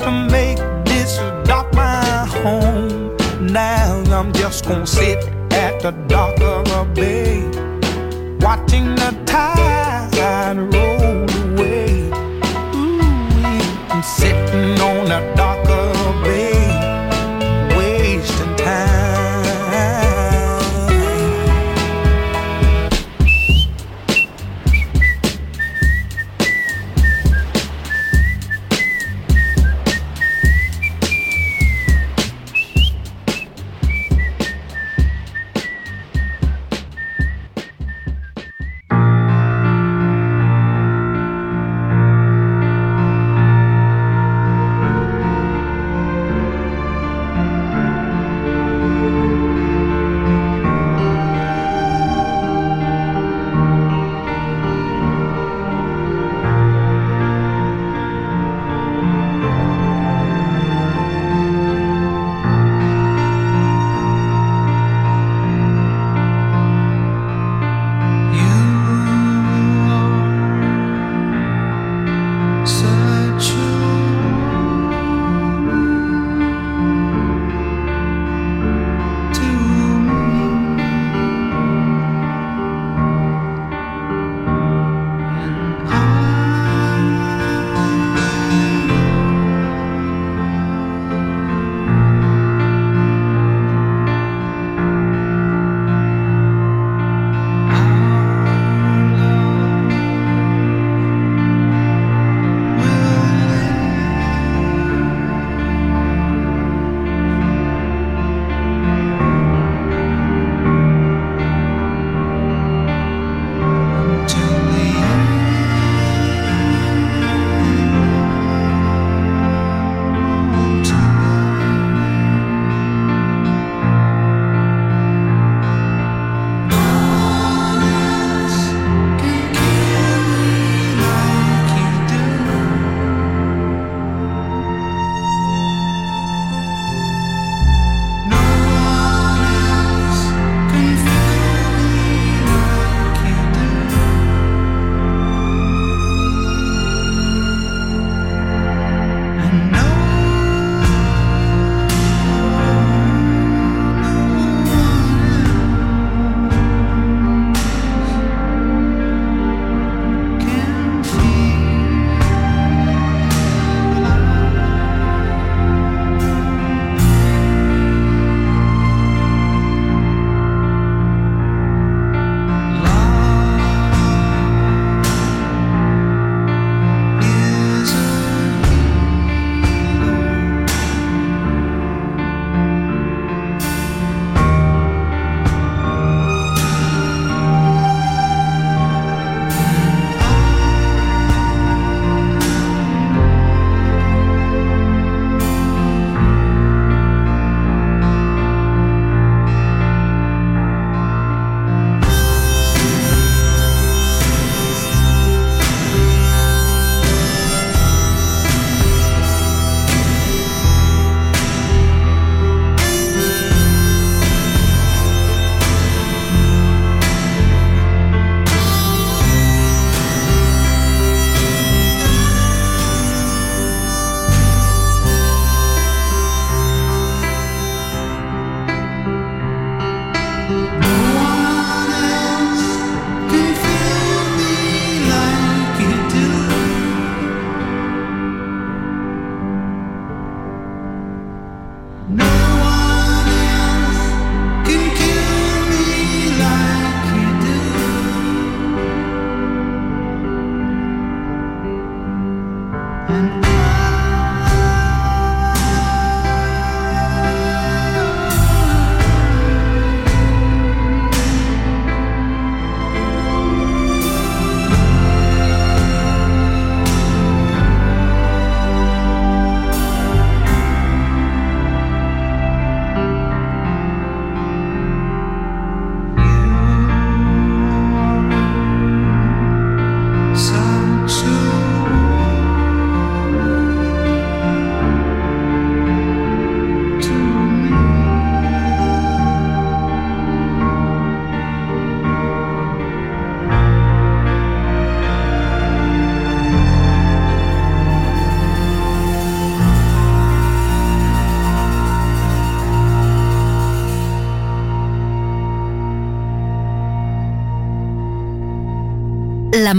to make this dock my home. Now I'm just gonna sit at the dock of a bay, watching the tide roll away. Ooh, sitting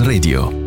Radio.